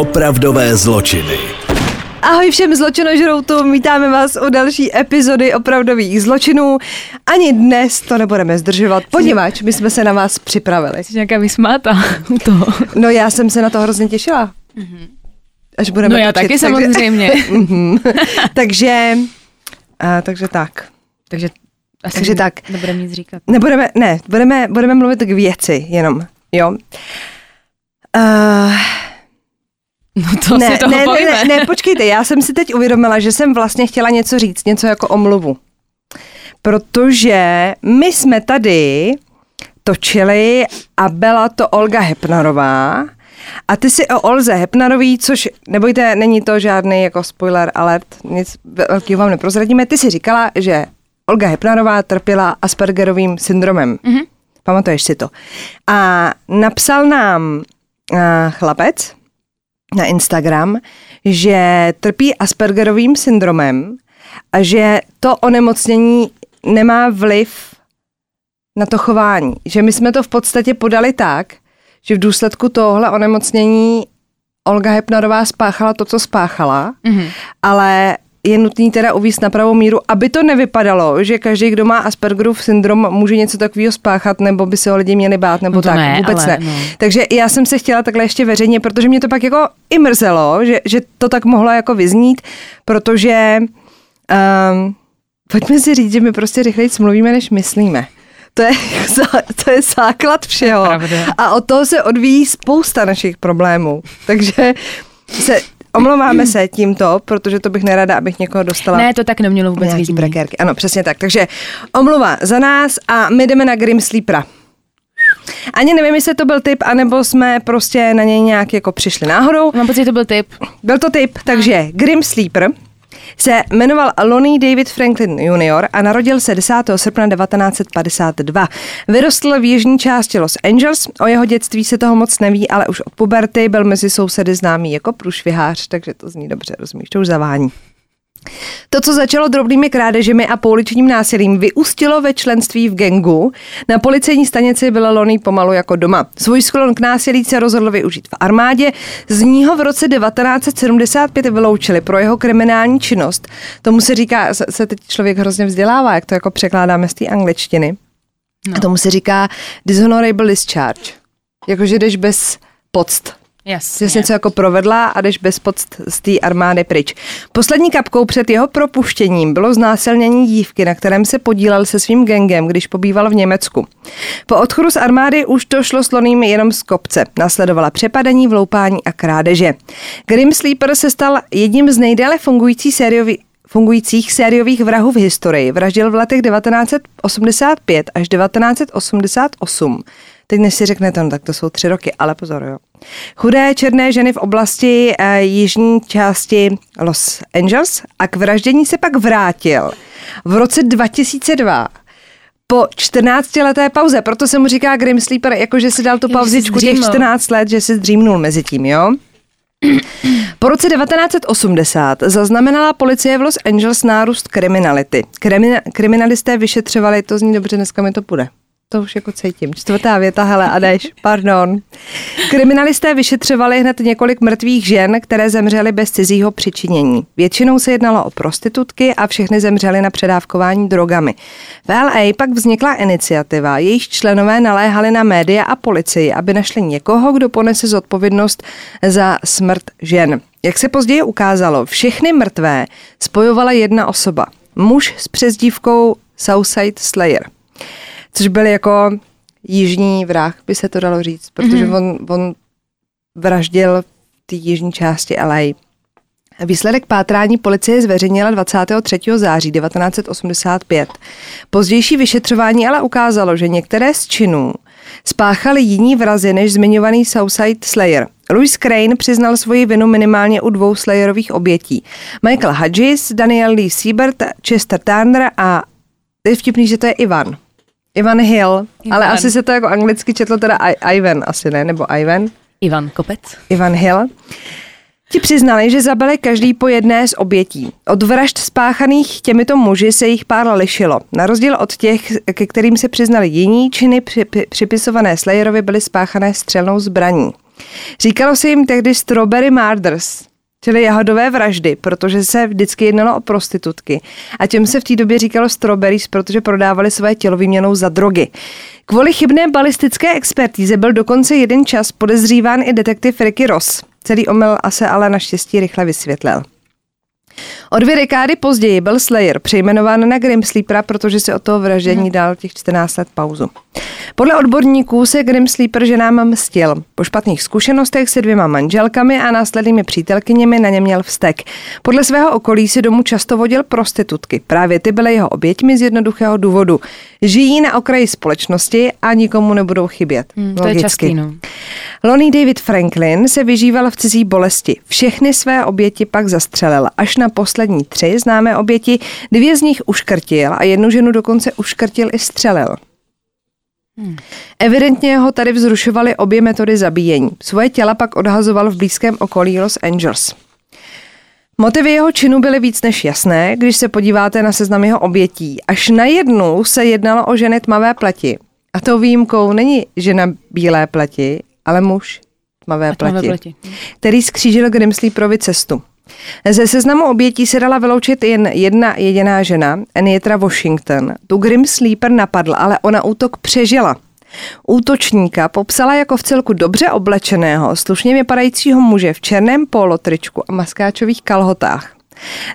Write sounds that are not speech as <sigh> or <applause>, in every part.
Opravdové zločiny. Ahoj všem zločinožroutům, vítáme vás u další epizody opravdových zločinů. Ani dnes to nebudeme zdržovat, poněvadž my jsme se na vás připravili. Jsi nějaká vysmáta u toho. No já jsem se na to hrozně těšila. Až budeme No já točit, taky samozřejmě. <laughs> Mhm. takže, a, takže tak. Takže asi Takže tak. Nebudeme nic říkat. Nebudeme, ne, budeme, budeme mluvit k věci jenom, jo. Uh, <laughs> No to ne, si toho ne, ne, ne, ne, počkejte, já jsem si teď uvědomila, že jsem vlastně chtěla něco říct, něco jako omluvu. Protože my jsme tady točili a byla to Olga Hepnarová a ty si o Olze Hepnarový, což nebojte, není to žádný jako spoiler alert, nic velkého vám neprozradíme, ty si říkala, že Olga Hepnarová trpěla Aspergerovým syndromem. Mm-hmm. Pamatuješ si to. A napsal nám uh, chlapec, na Instagram, že trpí Aspergerovým syndromem a že to onemocnění nemá vliv na to chování. Že my jsme to v podstatě podali tak, že v důsledku tohle onemocnění Olga Hepnarová spáchala to, co spáchala, mm-hmm. ale je nutný teda uvíct na pravou míru, aby to nevypadalo, že každý, kdo má Aspergerův syndrom, může něco takového spáchat, nebo by se ho lidi měli bát, nebo No tak. ne, Vůbec ale ne. no. Takže já jsem se chtěla takhle ještě veřejně, protože mě to pak jako i mrzelo, že, že to tak mohlo jako vyznít, protože um, pojďme si říct, že my prostě rychleji mluvíme, než myslíme. To je, <laughs> to je základ všeho. Je. A od toho se odvíjí spousta našich problémů. Takže se omlouváme se tímto, protože to bych nerada, abych někoho dostala Ne, to tak nemělo vůbec nějaký vyznít. brekérky. Ano, přesně tak. Takže omluva za nás a my jdeme na Grim Sleepera. Ani nevím, jestli to byl tip, anebo jsme prostě na něj nějak jako přišli náhodou. Mám pocit, že to byl tip. Byl to tip, takže Grim Sleeper se jmenoval Lonnie David Franklin Jr. a narodil se 10. srpna 1952. Vyrostl v jižní části Los Angeles, o jeho dětství se toho moc neví, ale už od puberty byl mezi sousedy známý jako průšvihář, takže to zní dobře, rozumíš, to už zavání. To, co začalo drobnými krádežemi a pouličním násilím, vyústilo ve členství v gengu. Na policejní stanici byl Lonnie pomalu jako doma. Svůj sklon k násilí se rozhodl využít v armádě. Z ní ho v roce 1975 vyloučili pro jeho kriminální činnost. Tomu se říká, se- se teď člověk hrozně vzdělává, jak to jako překládáme z té angličtiny. No. A tomu se říká dishonorable discharge. Jakože jdeš bez poct. Jasně. Jsi něco jako provedla a jdeš bez poct z té armády pryč. Poslední kapkou před jeho propuštěním bylo znásilnění dívky, na kterém se podílel se svým gengem, když pobýval v Německu. Po odchodu z armády už to šlo s Loným jenom z kopce. Následovala přepadení, vloupání a krádeže. Grim Sleeper se stal jedním z nejdéle fungující sériový, fungujících sériových vrahů v historii. Vraždil v letech 1985 až 1988. Teď než si řeknete, no tak to jsou tři roky, ale pozor, jo. Chudé černé ženy v oblasti eh, jižní části Los Angeles a k vraždění se pak vrátil v roce 2002 po 14-leté pauze, proto se mu říká Grim Sleeper, jakože si dal tu pauzičku těch zdřímnul. 14 let, že si zdřímnul mezi tím, jo? Po roce 1980 zaznamenala policie v Los Angeles nárůst kriminality. Krimina- kriminalisté vyšetřovali, to zní dobře, dneska mi to půjde. To už jako cítím. Čtvrtá věta, hele, a jdeš, pardon. Kriminalisté vyšetřovali hned několik mrtvých žen, které zemřely bez cizího přičinění. Většinou se jednalo o prostitutky a všechny zemřely na předávkování drogami. V LA pak vznikla iniciativa, jejíž členové naléhali na média a policii, aby našli někoho, kdo ponese zodpovědnost za smrt žen. Jak se později ukázalo, všechny mrtvé spojovala jedna osoba. Muž s přezdívkou Southside Slayer což byl jako jižní vrah, by se to dalo říct, protože mm-hmm. on, on vraždil v té jižní části LA. Výsledek pátrání policie zveřejnila 23. září 1985. Pozdější vyšetřování ale ukázalo, že některé z činů spáchali jiní vrazi než zmiňovaný Southside Slayer. Louis Crane přiznal svoji vinu minimálně u dvou Slayerových obětí. Michael Hudges, Daniel Lee Siebert, Chester Turner a je vtipný, že to je Ivan. Ivan Hill, Ivan. ale asi se to jako anglicky četlo teda I- Ivan, asi ne, nebo Ivan. Ivan Kopec. Ivan Hill. Ti přiznali, že zabili každý po jedné z obětí. Od vražd spáchaných těmito muži se jich pár lišilo. Na rozdíl od těch, ke kterým se přiznali jiní, činy při, při, připisované Slayerovi byly spáchané střelnou zbraní. Říkalo se jim tehdy Strawberry Murders, čili jahodové vraždy, protože se vždycky jednalo o prostitutky. A těm se v té době říkalo strawberries, protože prodávali své tělo výměnou za drogy. Kvůli chybné balistické expertíze byl dokonce jeden čas podezříván i detektiv Ricky Ross. Celý omyl se ale naštěstí rychle vysvětlil. O dvě dekády později byl Slayer přejmenován na Grim Sleepera, protože si od toho vraždění dal těch 14 let pauzu. Podle odborníků se Grim Sleeper ženám mstil. Po špatných zkušenostech se dvěma manželkami a následnými přítelkyněmi na ně měl vztek. Podle svého okolí si domů často vodil prostitutky. Právě ty byly jeho oběťmi z jednoduchého důvodu. Žijí na okraji společnosti a nikomu nebudou chybět. Hmm, to je častý, no. Lonnie David Franklin se vyžíval v cizí bolesti. Všechny své oběti pak zastřelil. Až na poslední tři známé oběti, dvě z nich uškrtil a jednu ženu dokonce uškrtil i střelil. Hmm. Evidentně ho tady vzrušovaly obě metody zabíjení. Svoje těla pak odhazoval v blízkém okolí Los Angeles. Motivy jeho činu byly víc než jasné, když se podíváte na seznam jeho obětí. Až na jednu se jednalo o ženy tmavé pleti. A tou výjimkou není žena bílé pleti, ale muž tmavé pleti, pleti, který skřížil Grimsleeperovi cestu. Ze seznamu obětí se dala vyloučit jen jedna jediná žena, Anitra Washington. Tu Grim Sleeper napadl, ale ona útok přežila. Útočníka popsala jako v celku dobře oblečeného, slušně vypadajícího muže v černém polotričku a maskáčových kalhotách.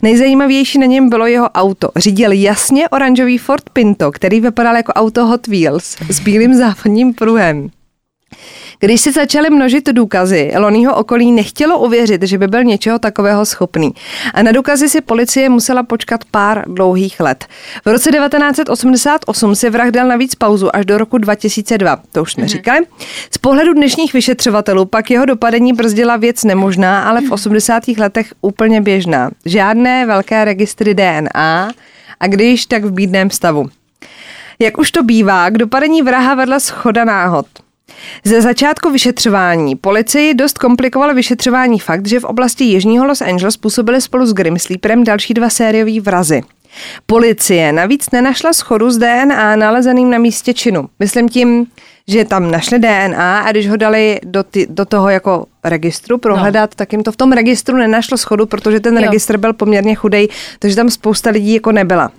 Nejzajímavější na něm bylo jeho auto. Řídil jasně oranžový Ford Pinto, který vypadal jako auto Hot Wheels s bílým závodním pruhem. Když se začaly množit důkazy, Lonýho okolí nechtělo uvěřit, že by byl něčeho takového schopný. A na důkazy si policie musela počkat pár dlouhých let. V roce 1988 si vrah dal navíc pauzu až do roku 2002. To už jsme mm-hmm. říkali. Z pohledu dnešních vyšetřovatelů pak jeho dopadení brzdila věc nemožná, ale v 80. letech úplně běžná. Žádné velké registry DNA a když tak v bídném stavu. Jak už to bývá, k dopadení vraha vedla schoda náhod. Ze začátku vyšetřování policii dost komplikoval vyšetřování fakt, že v oblasti Jižního Los Angeles působili spolu s Grim Sleeperem další dva sériový vrazy. Policie navíc nenašla schodu s DNA nalezeným na místě činu. Myslím tím, že tam našli DNA a když ho dali do, ty, do toho jako registru prohledat, no. tak jim to v tom registru nenašlo schodu, protože ten jo. registr byl poměrně chudej, takže tam spousta lidí jako nebyla.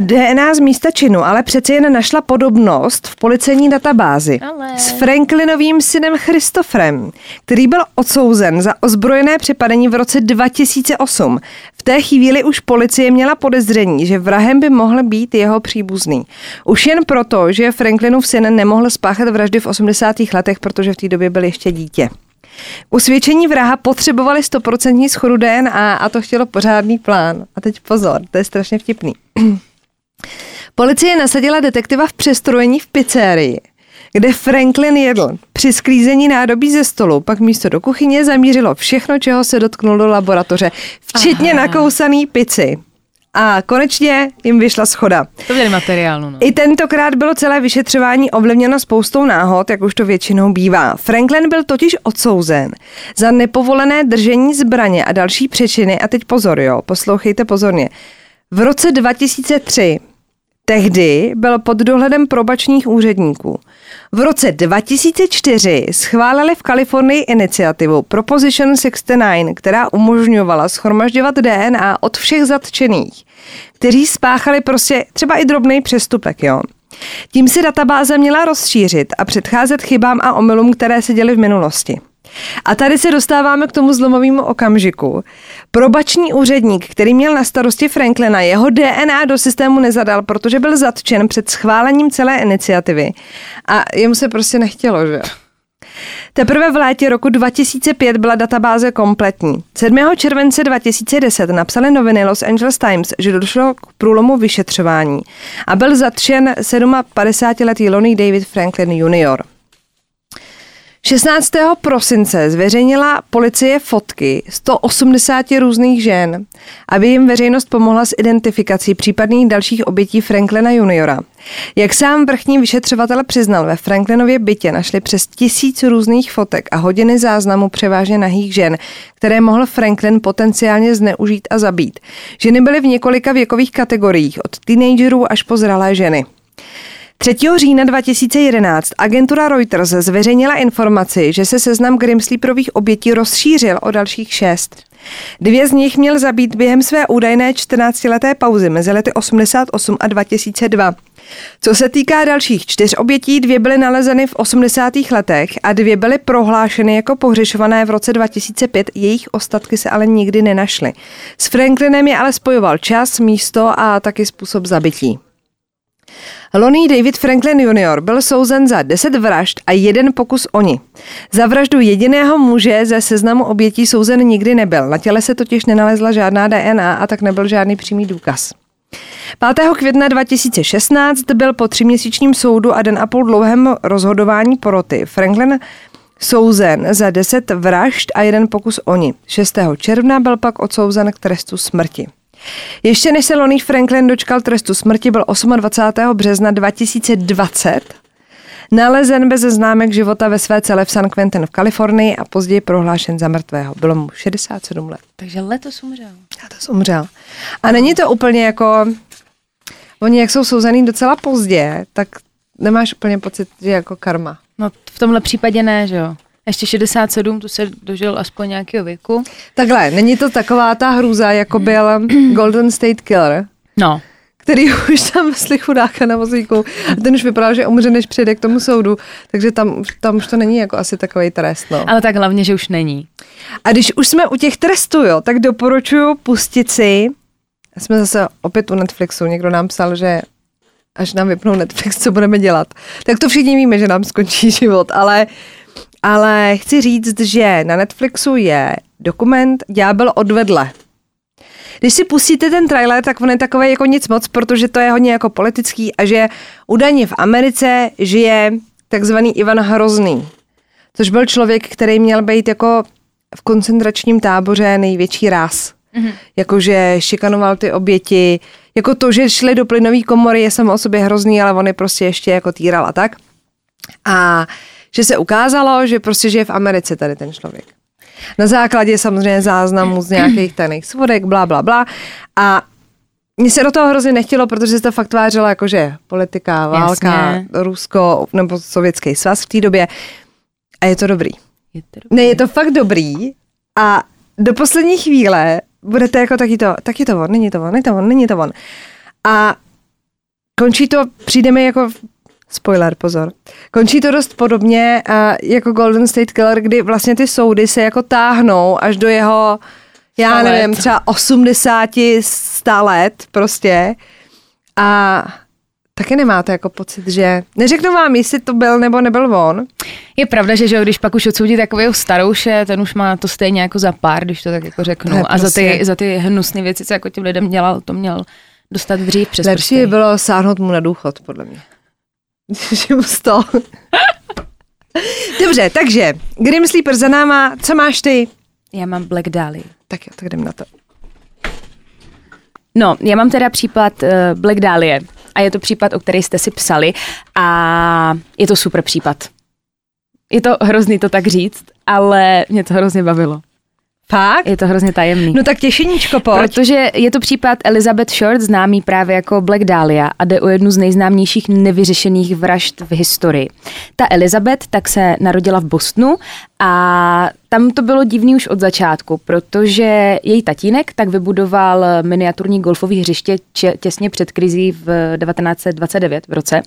DNA z místa činu ale přeci jen našla podobnost v policejní databázi ale... s Franklinovým synem Christopherem, který byl odsouzen za ozbrojené přepadení v roce 2008. V té chvíli už policie měla podezření, že vrahem by mohl být jeho příbuzný. Už jen proto, že Franklinův syn nemohl spáchat vraždy v 80. letech, protože v té době byl ještě dítě. Usvědčení vraha potřebovali 100% schodu DNA a to chtělo pořádný plán. A teď pozor, to je strašně vtipný. Policie nasadila detektiva v přestrojení v pizzerii, kde Franklin jedl. Při sklízení nádobí ze stolu pak místo do kuchyně zamířilo všechno, čeho se dotknul do laboratoře, včetně Aha. nakousaný pici. A konečně jim vyšla schoda. To měli materiálu. No. I tentokrát bylo celé vyšetřování ovlivněno spoustou náhod, jak už to většinou bývá. Franklin byl totiž odsouzen za nepovolené držení zbraně a další přečiny. A teď pozor, jo, poslouchejte pozorně. V roce 2003 Tehdy byl pod dohledem probačních úředníků. V roce 2004 schválili v Kalifornii iniciativu Proposition 69, která umožňovala schromažďovat DNA od všech zatčených, kteří spáchali prostě třeba i drobný přestupek, jo. Tím si databáze měla rozšířit a předcházet chybám a omylům, které se děly v minulosti. A tady se dostáváme k tomu zlomovému okamžiku. Probační úředník, který měl na starosti Franklina, jeho DNA do systému nezadal, protože byl zatčen před schválením celé iniciativy. A jemu se prostě nechtělo, že Teprve v létě roku 2005 byla databáze kompletní. 7. července 2010 napsali noviny Los Angeles Times, že došlo k průlomu vyšetřování a byl zatčen 57-letý Lonnie David Franklin Jr. 16. prosince zveřejnila policie fotky 180 různých žen, aby jim veřejnost pomohla s identifikací případných dalších obětí Franklina juniora. Jak sám vrchní vyšetřovatel přiznal, ve Franklinově bytě našli přes tisíc různých fotek a hodiny záznamu převážně nahých žen, které mohl Franklin potenciálně zneužít a zabít. Ženy byly v několika věkových kategoriích, od teenagerů až po zralé ženy. 3. října 2011 agentura Reuters zveřejnila informaci, že se seznam Grimsleeperových obětí rozšířil o dalších šest. Dvě z nich měl zabít během své údajné 14-leté pauzy mezi lety 88 a 2002. Co se týká dalších čtyř obětí, dvě byly nalezeny v 80. letech a dvě byly prohlášeny jako pohřešované v roce 2005, jejich ostatky se ale nikdy nenašly. S Franklinem je ale spojoval čas, místo a taky způsob zabití. Lonnie David Franklin Jr. byl souzen za 10 vražd a jeden pokus oni. Za vraždu jediného muže ze seznamu obětí souzen nikdy nebyl. Na těle se totiž nenalezla žádná DNA a tak nebyl žádný přímý důkaz. 5. května 2016 byl po tříměsíčním soudu a den a půl dlouhém rozhodování poroty Franklin souzen za 10 vražd a jeden pokus oni. 6. června byl pak odsouzen k trestu smrti. Ještě než se Lonnie Franklin dočkal trestu smrti, byl 28. března 2020 nalezen bez známek života ve své cele v San Quentin v Kalifornii a později prohlášen za mrtvého. Bylo mu 67 let. Takže letos umřel. Letos umřel. A není to úplně jako... Oni, jak jsou souzený docela pozdě, tak nemáš úplně pocit, že jako karma. No v tomhle případě ne, že jo. Ještě 67, tu se dožil aspoň nějakého věku. Takhle, není to taková ta hrůza, jako byl <clears throat> Golden State Killer, No, který už tam vesli chudáka na vozíku. A ten už vypadal, že umře, než přijde k tomu soudu. Takže tam, tam už to není jako asi takový trest. No. ale tak hlavně, že už není. A když už jsme u těch trestů, jo, tak doporučuji pustit si, jsme zase opět u Netflixu, někdo nám psal, že až nám vypnou Netflix, co budeme dělat. Tak to všichni víme, že nám skončí život, ale, ale chci říct, že na Netflixu je dokument Ďábel odvedle. Když si pustíte ten trailer, tak on je takový jako nic moc, protože to je hodně jako politický a že údajně v Americe žije takzvaný Ivan Hrozný, což byl člověk, který měl být jako v koncentračním táboře největší ráz. Mm-hmm. Jakože šikanoval ty oběti, jako to, že šli do plynové komory je samo o sobě hrozný, ale on je prostě ještě jako týral a tak. A že se ukázalo, že prostě žije v Americe tady ten člověk. Na základě samozřejmě záznamů z nějakých tajných svodek, bla, bla, bla. A mně se do toho hrozně nechtělo, protože se to fakt tvářilo jako, že politika, válka, Jasně. Rusko nebo sovětský svaz v té době. A je to dobrý. Je to dobrý. Ne, je to fakt dobrý a do poslední chvíle budete jako taky to, taky to on, není to on, není to on, není to on. A končí to, přijde mi jako, spoiler, pozor, končí to dost podobně uh, jako Golden State Killer, kdy vlastně ty soudy se jako táhnou až do jeho, já let. nevím, třeba 80, 100 let prostě. A taky nemáte jako pocit, že... Neřeknu vám, jestli to byl nebo nebyl on, Je pravda, že, že když pak už odsoudí takového starouše, ten už má to stejně jako za pár, když to tak jako řeknu. Je A za ty, prostě- za ty hnusné věci, co jako těm lidem dělal, to měl dostat dřív přes Lepší by bylo sáhnout mu na důchod, podle mě. <laughs> Že mu sto. Dobře, takže Grim Sleeper za náma, co máš ty? Já mám Black Dahlia. Tak jo, tak jdem na to. No, já mám teda případ uh, Black Dahlia a je to případ, o který jste si psali a je to super případ. Je to hrozný to tak říct, ale mě to hrozně bavilo. Fakt? Je to hrozně tajemný. No tak těšeníčko, pojď. Protože je to případ Elizabeth Short, známý právě jako Black Dahlia a jde o jednu z nejznámějších nevyřešených vražd v historii. Ta Elizabeth tak se narodila v Bostonu a tam to bylo divný už od začátku, protože její tatínek tak vybudoval miniaturní golfové hřiště těsně před krizí v 1929 v roce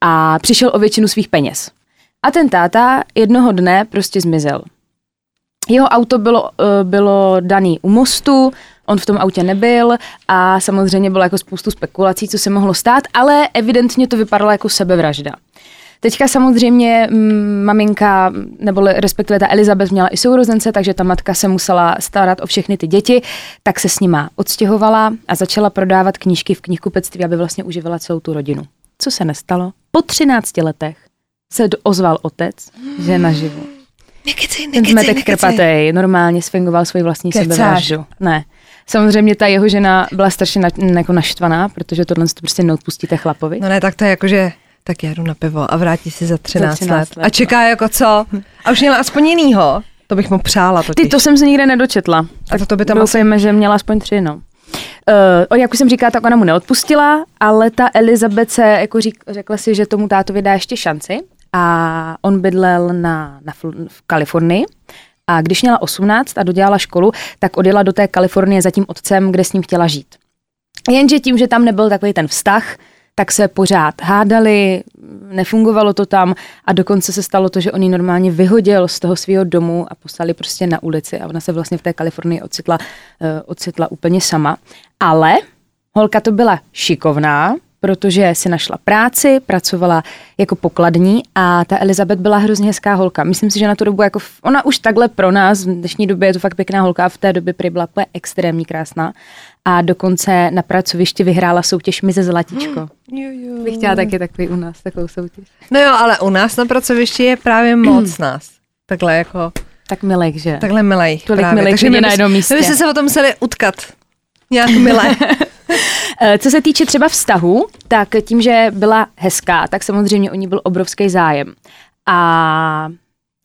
a přišel o většinu svých peněz. A ten táta jednoho dne prostě zmizel. Jeho auto bylo, eh, bylo daný u mostu, on v tom autě nebyl a samozřejmě bylo jako spoustu spekulací, co se mohlo stát, ale evidentně to vypadalo jako sebevražda. Teďka samozřejmě mm, maminka, nebo respektive ta Elizabeth měla i sourozence, takže ta matka se musela starat o všechny ty děti, tak se s nima odstěhovala a začala prodávat knížky v knihkupectví, aby vlastně uživila celou tu rodinu. Co se nestalo? Po 13 letech se ozval otec, že naživu. Nekecej, Ten zmetek krpatej normálně sfingoval svoji vlastní Kecáš. sebevraždu. Ne. Samozřejmě ta jeho žena byla strašně na, jako naštvaná, protože tohle to prostě neodpustíte chlapovi. No ne, tak to je jako, že tak já jdu na pivo a vrátí si za 13, 13 let. let, A čeká jako co? A už měla aspoň jinýho. To bych mu přála totiž. Ty, to jsem se nikde nedočetla. A to, by tam asi... Doufejme, že měla aspoň tři, no. Uh, jak už jsem říkala, tak ona mu neodpustila, ale ta Elizabeth se jako řík, řekla si, že tomu tátovi dá ještě šanci a on bydlel na, na v Kalifornii a když měla 18 a dodělala školu, tak odjela do té Kalifornie za tím otcem, kde s ním chtěla žít. Jenže tím, že tam nebyl takový ten vztah, tak se pořád hádali, nefungovalo to tam a dokonce se stalo to, že on ji normálně vyhodil z toho svého domu a poslali prostě na ulici a ona se vlastně v té Kalifornii ocitla, uh, ocitla úplně sama. Ale holka to byla šikovná, protože si našla práci, pracovala jako pokladní a ta Elizabeth byla hrozně hezká holka. Myslím si, že na tu dobu, jako ona už takhle pro nás, v dnešní době je to fakt pěkná holka, v té době prý byla extrémně krásná a dokonce na pracovišti vyhrála soutěž Mize Zlatičko. Mm, jo, jo. Bych chtěla taky takový u nás, takovou soutěž. No jo, ale u nás na pracovišti je právě moc nás. Takhle jako... Tak milej, že? Takhle milej. Tolik právě. milej, Takže my na jednom místě. My byste se o tom museli utkat. Nějak milé. <laughs> <laughs> Eh, co se týče třeba vztahu, tak tím, že byla hezká, tak samozřejmě o ní byl obrovský zájem. A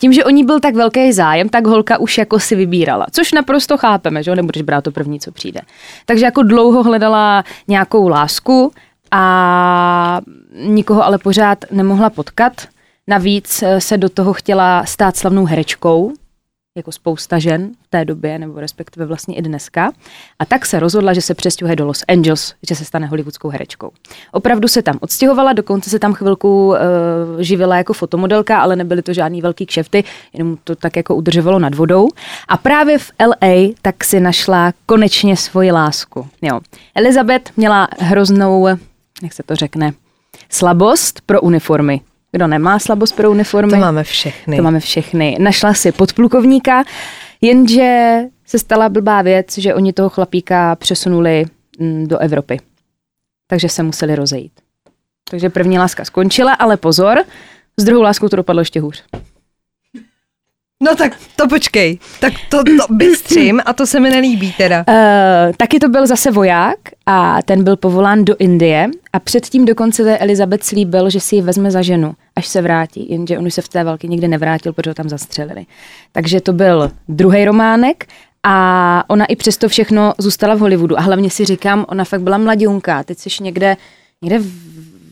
tím, že o ní byl tak velký zájem, tak holka už jako si vybírala, což naprosto chápeme, že jo, nebudeš brát to první, co přijde. Takže jako dlouho hledala nějakou lásku a nikoho ale pořád nemohla potkat. Navíc eh, se do toho chtěla stát slavnou herečkou, jako spousta žen v té době, nebo respektive vlastně i dneska. A tak se rozhodla, že se přestěhuje do Los Angeles, že se stane hollywoodskou herečkou. Opravdu se tam odstěhovala, dokonce se tam chvilku uh, živila jako fotomodelka, ale nebyly to žádný velký kšefty, jenom to tak jako udržovalo nad vodou. A právě v LA tak si našla konečně svoji lásku. Jo. Elizabeth měla hroznou, jak se to řekne, slabost pro uniformy. Kdo nemá slabost pro uniformy? To máme všechny. To máme všechny. Našla si podplukovníka, jenže se stala blbá věc, že oni toho chlapíka přesunuli mm, do Evropy. Takže se museli rozejít. Takže první láska skončila, ale pozor, s druhou láskou to dopadlo ještě hůř. No tak to počkej, tak to, to bystřím a to se mi nelíbí teda. Uh, taky to byl zase voják a ten byl povolán do Indie a předtím dokonce Elizabeth slíbil, že si ji vezme za ženu, až se vrátí, jenže on už se v té války nikdy nevrátil, protože ho tam zastřelili. Takže to byl druhý románek a ona i přesto všechno zůstala v Hollywoodu a hlavně si říkám, ona fakt byla mladionka, teď jsi někde, někde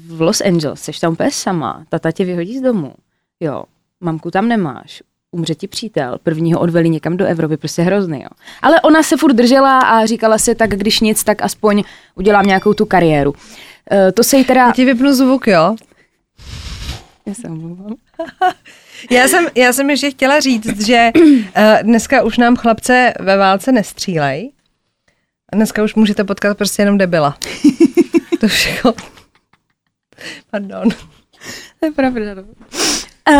v Los Angeles, jsi tam úplně sama, tata tě vyhodí z domu, jo, mamku tam nemáš, umře ti přítel, prvního odveli někam do Evropy, prostě hrozný, jo. Ale ona se furt držela a říkala si, tak když nic, tak aspoň udělám nějakou tu kariéru. Uh, to se jí teda... Já ti vypnu zvuk, jo? Já jsem <laughs> já jsem, já jsem ještě chtěla říct, že uh, dneska už nám chlapce ve válce nestřílej. A dneska už můžete potkat prostě jenom debila. <laughs> to všechno. Pardon. To je pravda. No. Uh,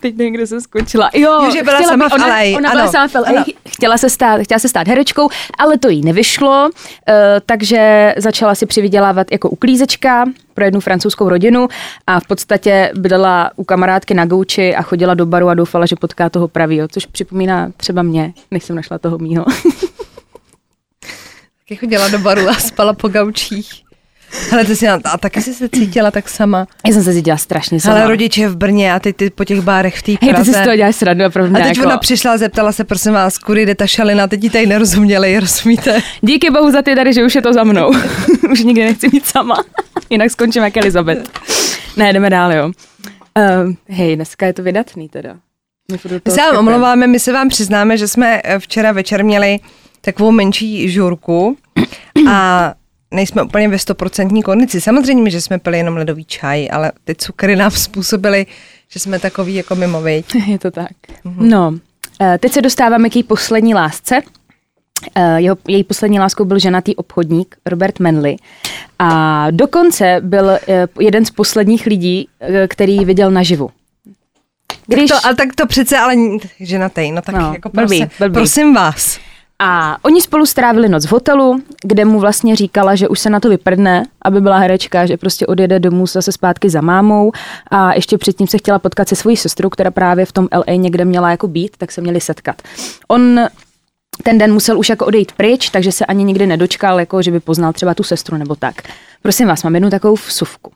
teď nevím, kde jsem skončila. Jo, jo že byla sama by, v LA. Ona, ona byla sama v LA, chtěla se, stát, chtěla se stát herečkou, ale to jí nevyšlo, uh, takže začala si přivydělávat jako uklízečka pro jednu francouzskou rodinu a v podstatě bydlela u kamarádky na gauči a chodila do baru a doufala, že potká toho pravýho, což připomíná třeba mě, než jsem našla toho mýho. <laughs> Taky chodila do baru a spala po gaučích. Ale ty jsi, a taky jsi se cítila tak sama. Já jsem se cítila strašně sama. Ale rodiče v Brně a ty, ty po těch bárech v té Praze. Hej, ty si z toho děláš srandu, opravdu. A teď jako... ona přišla a zeptala se, prosím vás, kudy jde ta šalina, teď ti tady nerozuměli, <laughs> rozumíte? Díky bohu za ty tady, že už je to za mnou. <laughs> už nikdy nechci mít sama. <laughs> Jinak skončím jak Elizabeth. Ne, jdeme dál, jo. Uh, hej, dneska je to vydatný teda. My se vám omlouváme, my se vám přiznáme, že jsme eh, včera večer měli takovou menší žurku a nejsme úplně ve stoprocentní kondici. Samozřejmě, že jsme pili jenom ledový čaj, ale ty cukry nám způsobily, že jsme takový jako mimo, <laughs> Je to tak. Mhm. No, eh, teď se dostáváme k její poslední lásce. Eh, jeho, její poslední láskou byl ženatý obchodník Robert Manley a dokonce byl eh, jeden z posledních lidí, který viděl naživu. Když... Tak to, ale tak to přece ale ženatý, no tak no, jako blbý, prosím, blbý. prosím vás. A oni spolu strávili noc v hotelu, kde mu vlastně říkala, že už se na to vyprdne, aby byla herečka, že prostě odjede domů zase zpátky za mámou a ještě předtím se chtěla potkat se svojí sestrou, která právě v tom LA někde měla jako být, tak se měli setkat. On ten den musel už jako odejít pryč, takže se ani nikdy nedočkal, jako že by poznal třeba tu sestru nebo tak. Prosím vás, mám jednu takovou vsuvku,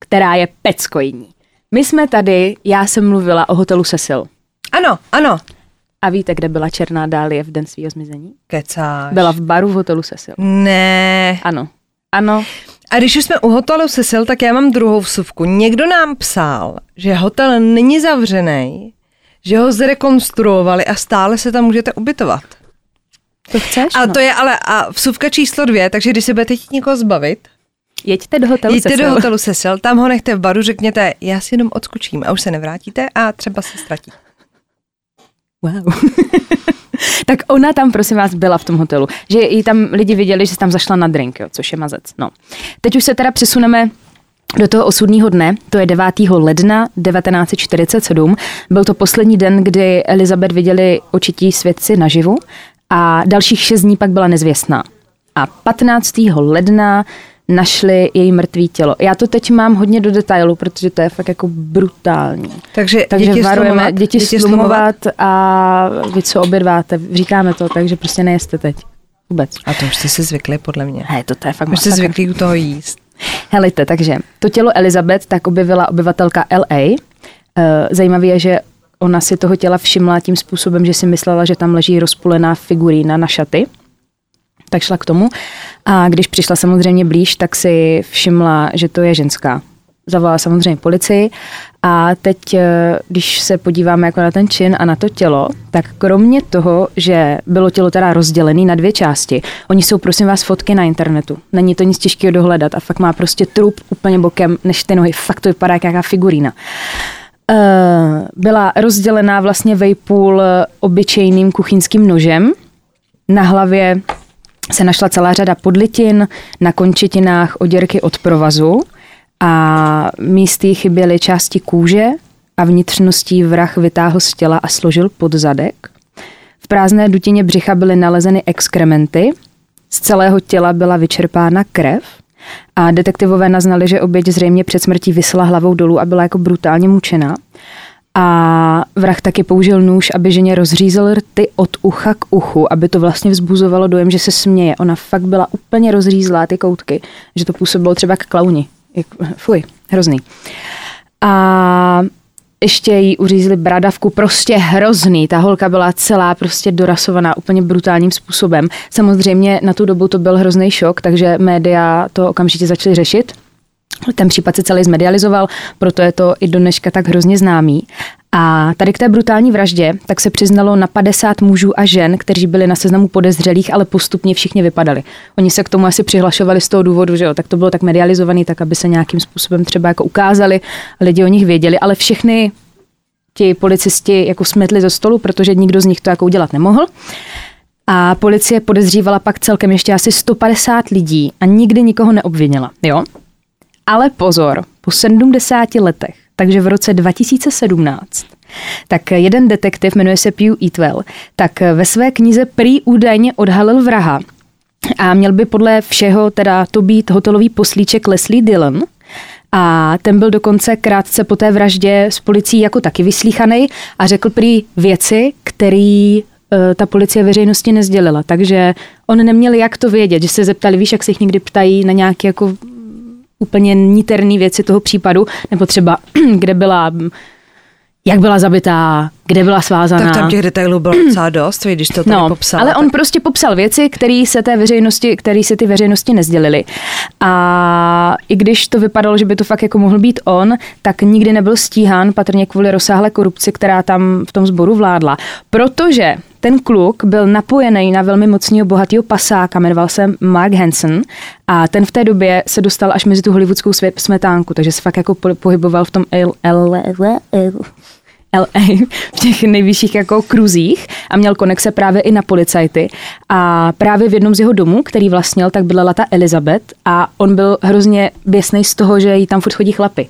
která je peckojní. My jsme tady, já jsem mluvila o hotelu Cecil. Ano, ano. A víte, kde byla Černá dálie v den svého zmizení? Kecáš. Byla v baru v hotelu Cecil. Ne. Ano. Ano. A když už jsme u hotelu Cecil, tak já mám druhou vsuvku. Někdo nám psal, že hotel není zavřený, že ho zrekonstruovali a stále se tam můžete ubytovat. To chceš? A no. to je ale a vsuvka číslo dvě, takže když se budete chtít někoho zbavit, Jeďte do hotelu jděte Cecil. do hotelu Cecil, tam ho nechte v baru, řekněte, já si jenom odskočím a už se nevrátíte a třeba se ztratí. Wow. <laughs> tak ona tam, prosím vás, byla v tom hotelu. Že i tam lidi viděli, že tam zašla na drink, jo, což je mazec. No. Teď už se teda přesuneme do toho osudního dne, to je 9. ledna 1947. Byl to poslední den, kdy Elizabeth viděli očití svědci naživu a dalších šest dní pak byla nezvěstná. A 15. ledna našli její mrtvý tělo. Já to teď mám hodně do detailu, protože to je fakt jako brutální. Takže, Takže děti varujeme slumovat, děti, děti slumovat a vy co obědváte, říkáme to, takže prostě nejeste teď. Vůbec. A to už jste si zvykli, podle mě. Hej, to, to je fakt Už jste zvyklí u toho jíst. Helejte, takže to tělo Elizabeth tak objevila obyvatelka LA. Eh, Zajímavé je, že ona si toho těla všimla tím způsobem, že si myslela, že tam leží rozpulená figurína na šaty. Tak šla k tomu. A když přišla samozřejmě blíž, tak si všimla, že to je ženská. Zavolala samozřejmě policii a teď, eh, když se podíváme jako na ten čin a na to tělo, tak kromě toho, že bylo tělo teda rozdělené na dvě části, oni jsou prosím vás fotky na internetu. Není to nic těžkého dohledat a fakt má prostě trup úplně bokem než ty nohy. Fakt to vypadá jak nějaká figurína. Eh, Byla rozdělená vlastně vejpůl obyčejným kuchyňským nožem. Na hlavě se našla celá řada podlitin, na končetinách oděrky od provazu a místy chyběly části kůže a vnitřností vrah vytáhl z těla a složil pod zadek. V prázdné dutině břicha byly nalezeny exkrementy, z celého těla byla vyčerpána krev a detektivové naznali, že oběť zřejmě před smrtí vysela hlavou dolů a byla jako brutálně mučena. A vrah taky použil nůž, aby ženě rozřízl rty od ucha k uchu, aby to vlastně vzbuzovalo dojem, že se směje. Ona fakt byla úplně rozřízlá ty koutky, že to působilo třeba k klauni. Fuj, hrozný. A ještě jí uřízli bradavku, prostě hrozný. Ta holka byla celá prostě dorasovaná úplně brutálním způsobem. Samozřejmě na tu dobu to byl hrozný šok, takže média to okamžitě začaly řešit. Ten případ se celý zmedializoval, proto je to i do dneška tak hrozně známý. A tady k té brutální vraždě tak se přiznalo na 50 mužů a žen, kteří byli na seznamu podezřelých, ale postupně všichni vypadali. Oni se k tomu asi přihlašovali z toho důvodu, že jo, tak to bylo tak medializovaný, tak aby se nějakým způsobem třeba jako ukázali, lidi o nich věděli, ale všechny ti policisti jako smetli ze stolu, protože nikdo z nich to jako udělat nemohl. A policie podezřívala pak celkem ještě asi 150 lidí a nikdy nikoho neobvinila, jo? Ale pozor, po 70 letech, takže v roce 2017, tak jeden detektiv, jmenuje se Pew Eatwell, tak ve své knize prý údajně odhalil vraha. A měl by podle všeho teda to být hotelový poslíček Leslie Dillon, a ten byl dokonce krátce po té vraždě s policií jako taky vyslíchaný a řekl prý věci, které ta policie veřejnosti nezdělila. Takže on neměl jak to vědět, že se zeptali, víš, jak se jich někdy ptají na nějaké jako úplně niterné věci toho případu, nebo třeba, <clears throat> kde byla, jak byla zabitá, kde byla svázaná. Tak tam těch detailů bylo <clears throat> docela dost, když to tady no, popsal. Ale on tak... prostě popsal věci, které se té veřejnosti, které se ty veřejnosti nezdělily. A i když to vypadalo, že by to fakt jako mohl být on, tak nikdy nebyl stíhán patrně kvůli rozsáhlé korupci, která tam v tom sboru vládla. Protože ten kluk byl napojený na velmi mocného bohatého pasáka, jmenoval se Mark Hansen a ten v té době se dostal až mezi tu hollywoodskou smetánku, takže se fakt jako pohyboval v tom L, L, L, L, LA v těch nejvyšších jako kruzích a měl konexe právě i na policajty. A právě v jednom z jeho domů, který vlastnil, tak bydlela ta Elizabeth a on byl hrozně běsný z toho, že jí tam furt chodí chlapy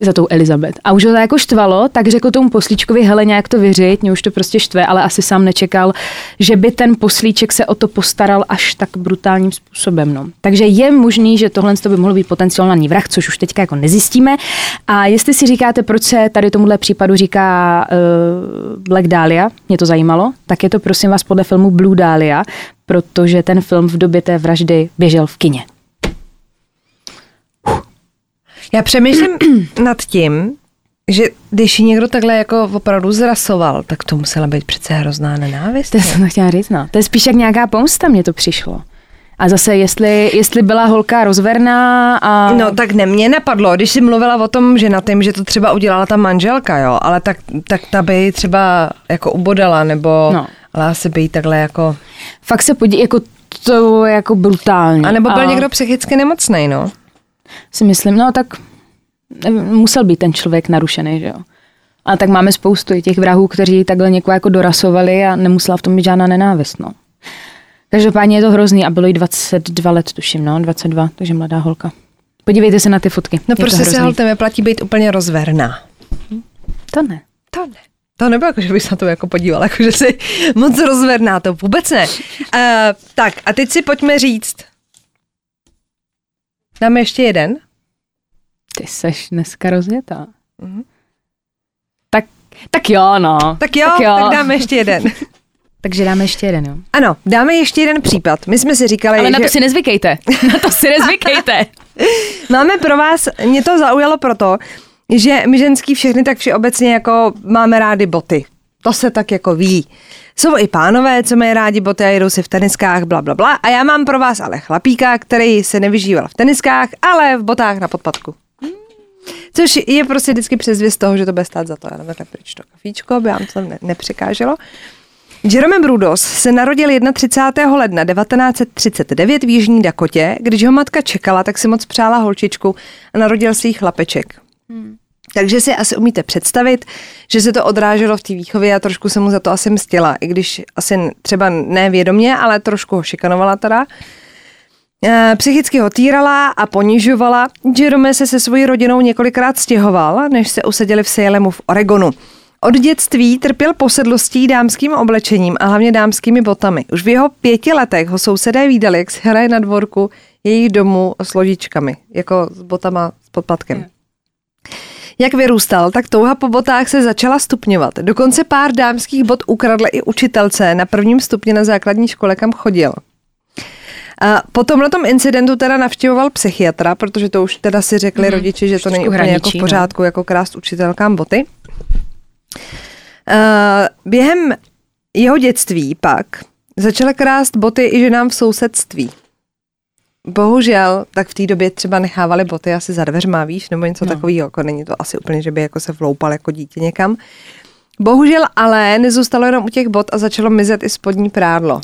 za tou Elizabeth. A už ho to jako štvalo, tak řekl tomu poslíčkovi, hele, nějak to vyřiď, mě už to prostě štve, ale asi sám nečekal, že by ten poslíček se o to postaral až tak brutálním způsobem. No. Takže je možný, že tohle by mohl být potenciální vrah, což už teďka jako nezjistíme. A jestli si říkáte, proč se tady tomuhle případu říká uh, Black Dahlia, mě to zajímalo, tak je to prosím vás podle filmu Blue Dahlia, protože ten film v době té vraždy běžel v kině. Já přemýšlím <clears throat> nad tím, že když ji někdo takhle jako opravdu zrasoval, tak to musela být přece hrozná nenávist. To jsem to chtěla říct, no. To je spíš jak nějaká pomsta, mně to přišlo. A zase, jestli, jestli byla holka rozverná a... No tak ne, mě napadlo, když jsi mluvila o tom, že na tím, že to třeba udělala ta manželka, jo, ale tak, tak ta by ji třeba jako ubodala, nebo No. ale asi by jí takhle jako... Fakt se podí, jako to jako brutální. A nebo byl někdo psychicky nemocný, no. Si myslím, no tak nevím, musel být ten člověk narušený, že jo. A tak máme spoustu i těch vrahů, kteří takhle někoho jako dorasovali a nemusela v tom být žádná nenávist, no. Každopádně je to hrozný a bylo jí 22 let, tuším, no, 22, takže mladá holka. Podívejte se na ty fotky. No prostě se holtem vyplatí být úplně rozverná. To ne. To ne. To nebylo jako, že bys na to jako podívala, jako že jsi moc rozverná, to vůbec ne. Uh, tak a teď si pojďme říct. Dáme ještě jeden? Ty seš dneska rozjetá. Mhm. Tak, tak jo, no. Tak jo, tak, jo. tak dáme ještě jeden. <laughs> Takže dáme ještě jeden, jo. Ano, dáme ještě jeden případ. My jsme si říkali, Ale na že to si nezvykejte. <laughs> Na to si nezvykejte. <laughs> máme pro vás, mě to zaujalo proto, že my ženský všechny tak všeobecně jako máme rády boty. To se tak jako ví. Jsou i pánové, co mají rádi boty a jedou si v teniskách, bla, bla, bla. A já mám pro vás ale chlapíka, který se nevyžíval v teniskách, ale v botách na podpadku. Což je prostě vždycky předzvěst toho, že to bude stát za to. Já tak pryč to kafíčko, aby vám to ne- nepřekáželo. Jerome Brudos se narodil 31. ledna 1939 v Jižní Dakotě. Když ho matka čekala, tak si moc přála holčičku a narodil si jí chlapeček. Takže si asi umíte představit, že se to odráželo v té výchově a trošku se mu za to asi mstila, i když asi třeba nevědomě, ale trošku ho šikanovala teda. Eh, Psychicky ho týrala a ponižovala. Jerome se se svojí rodinou několikrát stěhoval, než se usadili v Salemu v Oregonu. Od dětství trpěl posedlostí dámským oblečením a hlavně dámskými botami. Už v jeho pěti letech ho sousedé výdali, jak se hraje na dvorku jejich domu s lodičkami, jako s botama s podpatkem. Jak vyrůstal, tak touha po botách se začala stupňovat. Dokonce pár dámských bot ukradl i učitelce na prvním stupni na základní škole, kam chodil. A po tomhle incidentu teda navštěvoval psychiatra, protože to už teda si řekli mm, rodiči, že to není úplně jako v no. pořádku, jako krást učitelkám boty. Uh, během jeho dětství pak začala krást boty i ženám v sousedství. Bohužel, tak v té době třeba nechávali boty asi za dveřma, víš, nebo něco no. takového, jako není to asi úplně, že by jako se vloupal jako dítě někam. Bohužel ale nezůstalo jenom u těch bot a začalo mizet i spodní prádlo.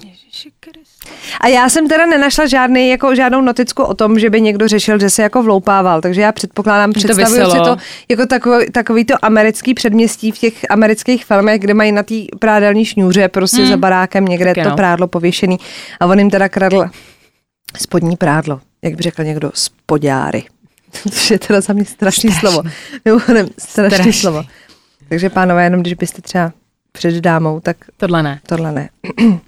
A já jsem teda nenašla žádný, jako žádnou noticku o tom, že by někdo řešil, že se jako vloupával, takže já předpokládám, to představuju si to jako takový, takový to americký předměstí v těch amerických filmech, kde mají na té prádelní šňůře prostě hmm. za barákem někde Taky to no. prádlo pověšený a on jim teda kradl spodní prádlo, jak by řekl někdo, spodňáry. <laughs> Což je teda za mě strašný Strašný. slovo. Mimochodem, strašný Strašný. slovo. Takže pánové, jenom když byste třeba před dámou, tak Tohle ne. tohle ne. <clears throat>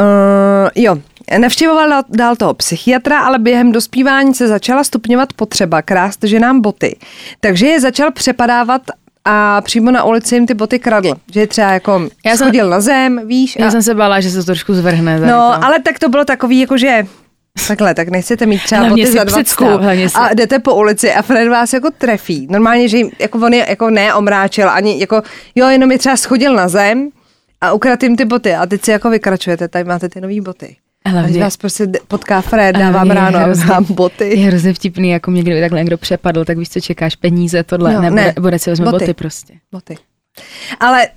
Uh, jo, navštěvoval dál- dál toho psychiatra, ale během dospívání se začala stupňovat potřeba krást ženám boty. Takže je začal přepadávat a přímo na ulici jim ty boty kradl. Že třeba jako Já jsem- schodil na zem, víš. Já A, jsem se bála, že se to trošku zvrhne. no, to. ale tak to bylo takový, jako že Takhle, tak nechcete mít třeba boty za dvacku představ, hlavně si- a jdete po ulici a Fred vás jako trefí. Normálně, že jim, jako on je jako neomráčil, ani jako, jo, jenom je třeba schodil na zem a ukradl jim ty boty a teď si jako vykračujete, tady máte ty nové boty. Hlavně- když vás prostě potká Fred, dávám ráno a vzám boty. Je hrozně vtipný, jako mě kdyby takhle někdo přepadl, tak víš, co čekáš, peníze, tohle, No, nebo ne. bude si vezme Boty. boty. prostě. boty. Ale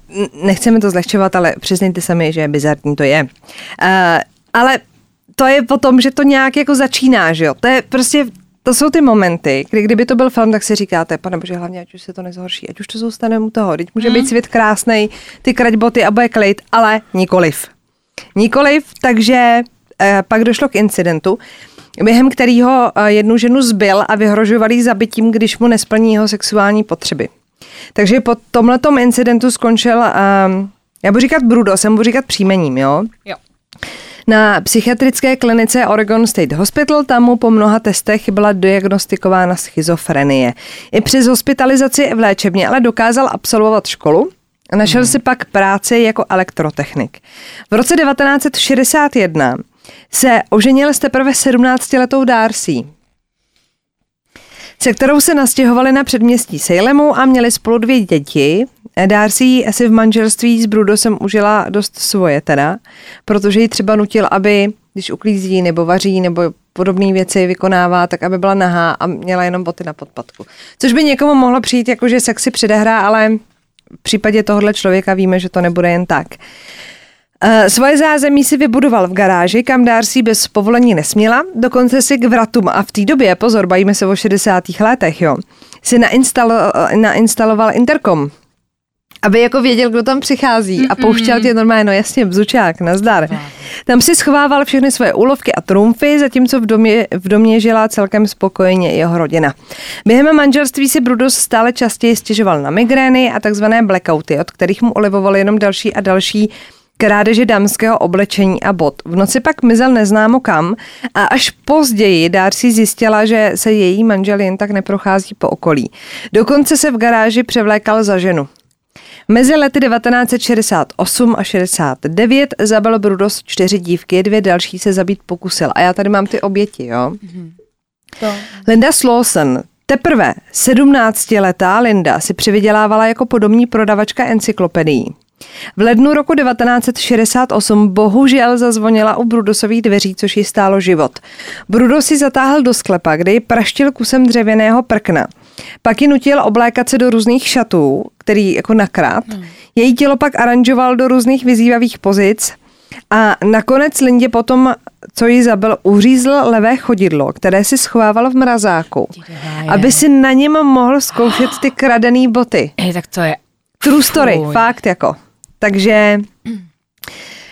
nechceme to zlehčovat, ale přiznejte sami, že bizarní to je. Uh, ale to je potom, že to nějak jako začíná, že jo? To je prostě, to jsou ty momenty, kdy kdyby to byl film, tak si říkáte, pane bože, hlavně ať už se to nezhorší, ať už to zůstane u toho, teď může být svět krásný, ty krať boty a bude klid, ale nikoliv. Nikoliv, takže pak došlo k incidentu, během kterého eh, jednu ženu zbyl a vyhrožoval jí zabitím, když mu nesplní jeho sexuální potřeby. Takže po tomhletom incidentu skončil, um, já budu říkat Brudos, já budu říkat příjmením, jo? Jo. Na psychiatrické klinice Oregon State Hospital tam mu po mnoha testech byla diagnostikována schizofrenie. I přes hospitalizaci v léčebně ale dokázal absolvovat školu a našel Hmm. si pak práci jako elektrotechnik. V roce 1961 se oženil s teprve 17-letou Darcy. se kterou se nastěhovali na předměstí Salemu a měli spolu dvě děti. Darcy asi v manželství s Brudosem užila dost svoje teda, protože ji třeba nutil, aby když uklízí nebo vaří nebo podobné věci vykonává, tak aby byla nahá a měla jenom boty na podpadku. Což by někomu mohlo přijít jako, že sexy předehrá, ale v případě tohohle člověka víme, že to nebude jen tak. Uh, svoje zázemí si vybudoval v garáži, kam Darcy bez povolení nesměla, dokonce si k vratům a v té době, pozor, bavíme se o 60. letech, jo, si nainstalo, nainstaloval interkom, aby jako věděl, kdo tam přichází a pouštěl tě normálně, no jasně, bzučák, nazdar. Tam si schovával všechny svoje úlovky a trumfy, zatímco v domě, v domě žila celkem spokojeně jeho rodina. Během manželství si Brudos stále častěji stěžoval na migrény a takzvané blackouty, od kterých mu olivovali jenom další a další krádeže dámského oblečení a bot. V noci pak mizel neznámo kam a až později Darcy zjistila, že se její manžel jen tak neprochází po okolí. Dokonce se v garáži převlékal za ženu. Mezi lety 1968 a 69 zabil Brudos čtyři dívky, dvě další se zabít pokusil. A já tady mám ty oběti, jo. Mm-hmm. To. Linda Slawson, teprve 17-letá Linda si přivydělávala jako podobní prodavačka encyklopedií. V lednu roku 1968 bohužel zazvonila u Brudosových dveří, což jí stálo život. Brudos si zatáhl do sklepa, kde ji praštil kusem dřevěného prkna. Pak ji nutil oblékat se do různých šatů, který jako nakrát. Hmm. Její tělo pak aranžoval do různých vyzývavých pozic a nakonec Lindě potom, co ji zabil, uřízl levé chodidlo, které si schovával v mrazáku, aby si na něm mohl zkoušet ty kradené boty. Ej, tak to je... True story, Fuj. fakt jako. Takže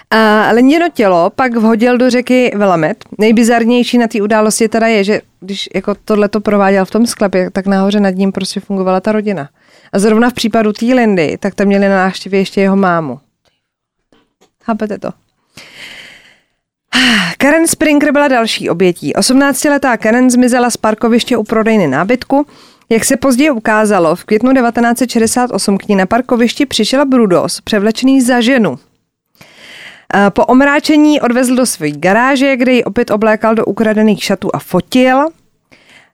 a Lenděno tělo pak vhodil do řeky Velamet. Nejbizarnější na té události teda je, že když jako tohle to prováděl v tom sklepě, tak nahoře nad ním prostě fungovala ta rodina. A zrovna v případu té Lindy, tak tam měli na návštěvě ještě jeho mámu. Chápete to? Karen Springer byla další obětí. 18-letá Karen zmizela z parkoviště u prodejny nábytku. Jak se později ukázalo, v květnu 1968 k ní na parkovišti přišel Brudos, převlečený za ženu. Po omráčení odvezl do své garáže, kde ji opět oblékal do ukradených šatů a fotil.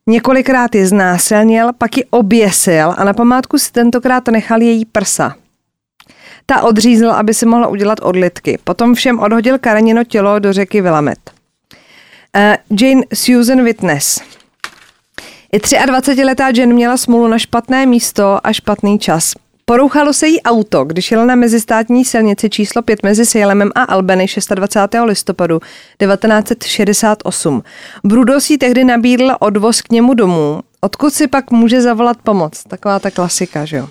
Několikrát ji znásilnil, pak ji oběsil a na památku si tentokrát nechal její prsa. Ta odřízl, aby si mohla udělat odlitky. Potom všem odhodil Karenino tělo do řeky Willamette. Uh, Jane Susan Witness. I 23-letá Jen měla smůlu na špatné místo a špatný čas. Porouchalo se jí auto, když jel na mezistátní silnici číslo 5 mezi Salemem a Albany 26. listopadu 1968. Brudo si tehdy nabídl odvoz k němu domů, odkud si pak může zavolat pomoc. Taková ta klasika, že jo.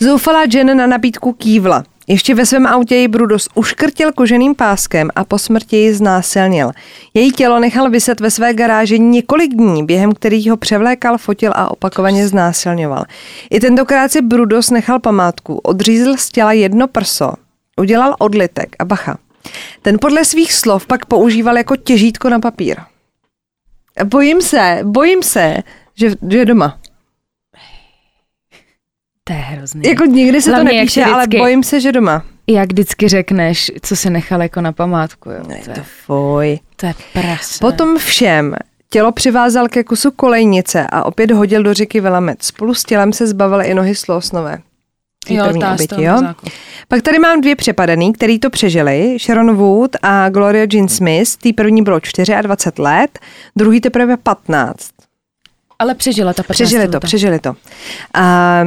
Zoufalá Jen na nabídku kývla. Ještě ve svém autě ji Brudos uškrtil koženým páskem a po smrti ji znásilnil. Její tělo nechal vyset ve své garáži několik dní, během kterých ho převlékal, fotil a opakovaně znásilňoval. I tentokrát si Brudos nechal památku, odřízl z těla jedno prso, udělal odlitek a bacha. Ten podle svých slov pak používal jako těžítko na papír. Bojím se, bojím se, že, že je doma. To je hrozný. Jako nikdy se Hlavně to nepíše, vždycky, ale bojím se, že doma. Jak vždycky řekneš, co si nechal jako na památku. Jo. Ne, to, to fuj. To je prase. Potom všem tělo přivázal ke kusu kolejnice a opět hodil do řeky Velamet. Spolu s tělem se zbavil i nohy slosnové. Jo, první oběti, jo? Pak tady mám dvě přepadaný, který to přežili. Sharon Wood a Gloria Jean Smith. Tý první bylo 24 let, druhý teprve 15. Ale přežila ta 15 Přežili to, přežili to. A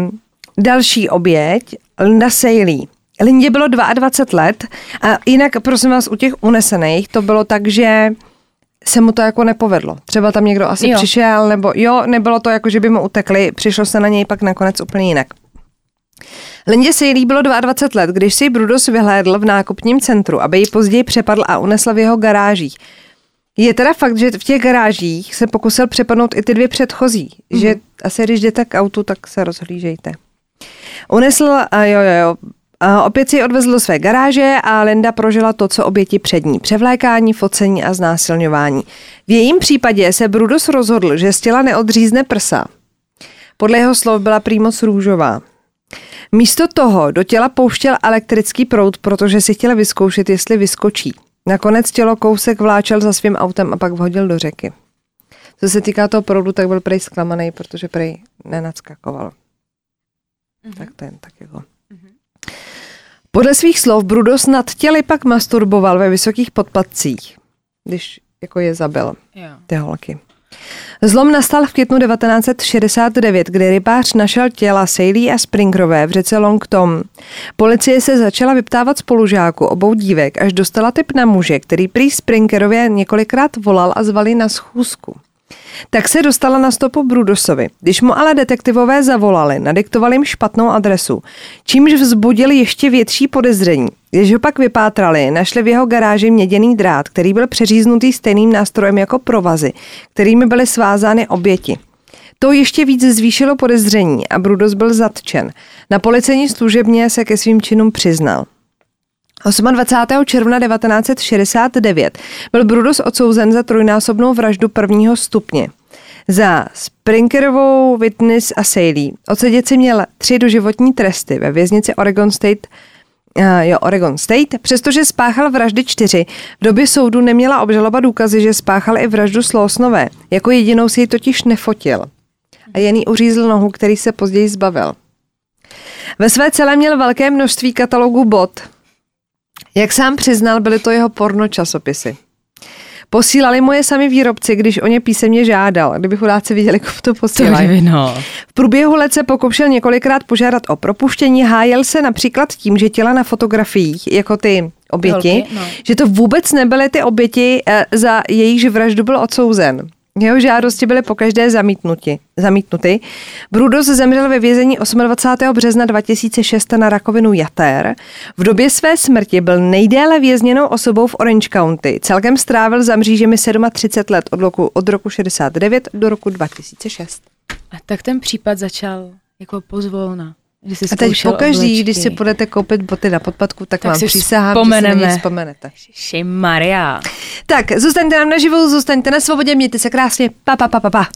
Další oběť, Linda Sejlí. Lindě bylo 22 let a jinak, prosím vás, u těch unesených to bylo tak, že se mu to jako nepovedlo. Třeba tam někdo asi jo. přišel, nebo jo, nebylo to jako, že by mu utekli, přišlo se na něj pak nakonec úplně jinak. Lindě Sejlí bylo 22 let, když si Brudos vyhlédl v nákupním centru, aby ji později přepadl a unesl v jeho garážích. Je teda fakt, že v těch garážích se pokusil přepadnout i ty dvě předchozí, mm-hmm. že asi když jdete k autu, tak se rozhlížejte. Unesl, jo, jo, jo, opět si odvezl do své garáže a Linda prožila to, co oběti před ní. Převlékání, focení a znásilňování. V jejím případě se Brudos rozhodl, že z těla neodřízne prsa. Podle jeho slov byla prýmoc růžová. Místo toho do těla pouštěl elektrický proud, protože si chtěl vyzkoušet, jestli vyskočí. Nakonec tělo kousek vláčel za svým autem a pak vhodil do řeky. Co se týká toho proudu, tak byl prej zklamaný, protože prej nenadskakoval. Mm-hmm. Tak to jen tak jako. Mm-hmm. Podle svých slov Brudos nad těly pak masturboval ve vysokých podpatcích, když jako je zabil jo. ty holky. Zlom nastal v květnu 1969, kdy rybář našel těla Sejlí a Springrové v řece Long Tom. Policie se začala vyptávat spolužáku obou dívek, až dostala typ na muže, který prý Springerově několikrát volal a zvali na schůzku. Tak se dostala na stopu Brudosovi. Když mu ale detektivové zavolali, nadiktovali jim špatnou adresu, čímž vzbudili ještě větší podezření. Když ho pak vypátrali, našli v jeho garáži měděný drát, který byl přeříznutý stejným nástrojem jako provazy, kterými byly svázány oběti. To ještě víc zvýšilo podezření a Brudos byl zatčen. Na policejní služebně se ke svým činům přiznal. 28. června 1969 byl Brudos odsouzen za trojnásobnou vraždu prvního stupně. Za Sprinkerovou Witness a Saley odsedět si měl tři doživotní tresty ve věznici Oregon State Uh, jo, Oregon State, přestože spáchal vraždy čtyři. V době soudu neměla obžaloba důkazy, že spáchal i vraždu Slosnové. Jako jedinou si ji totiž nefotil. A jen jí uřízl nohu, který se později zbavil. Ve své celé měl velké množství katalogů bot, jak sám přiznal, byly to jeho porno časopisy. Posílali moje sami výrobci, když o ně písemně žádal. Kdyby chudáci viděli, komu to posílají. No. V průběhu let se pokoušel několikrát požádat o propuštění. Hájel se například tím, že těla na fotografiích, jako ty oběti, Holky, no. že to vůbec nebyly ty oběti, eh, za jejichž vraždu byl odsouzen. Jeho žádosti byly pokaždé zamítnuty. zamítnuty. Brudos zemřel ve vězení 28. března 2006 na rakovinu jater. V době své smrti byl nejdéle vězněnou osobou v Orange County. Celkem strávil za mřížemi 37 let od roku, od roku 69 do roku 2006. A tak ten případ začal jako pozvolna. A teď pokaždý, když si budete koupit boty na podpadku, tak, tak vám přísahám, že si vzpomenete. Maria. Tak, zůstaňte nám naživu, zůstaňte na svobodě, mějte se krásně. Pa, pa, pa, pa, pa.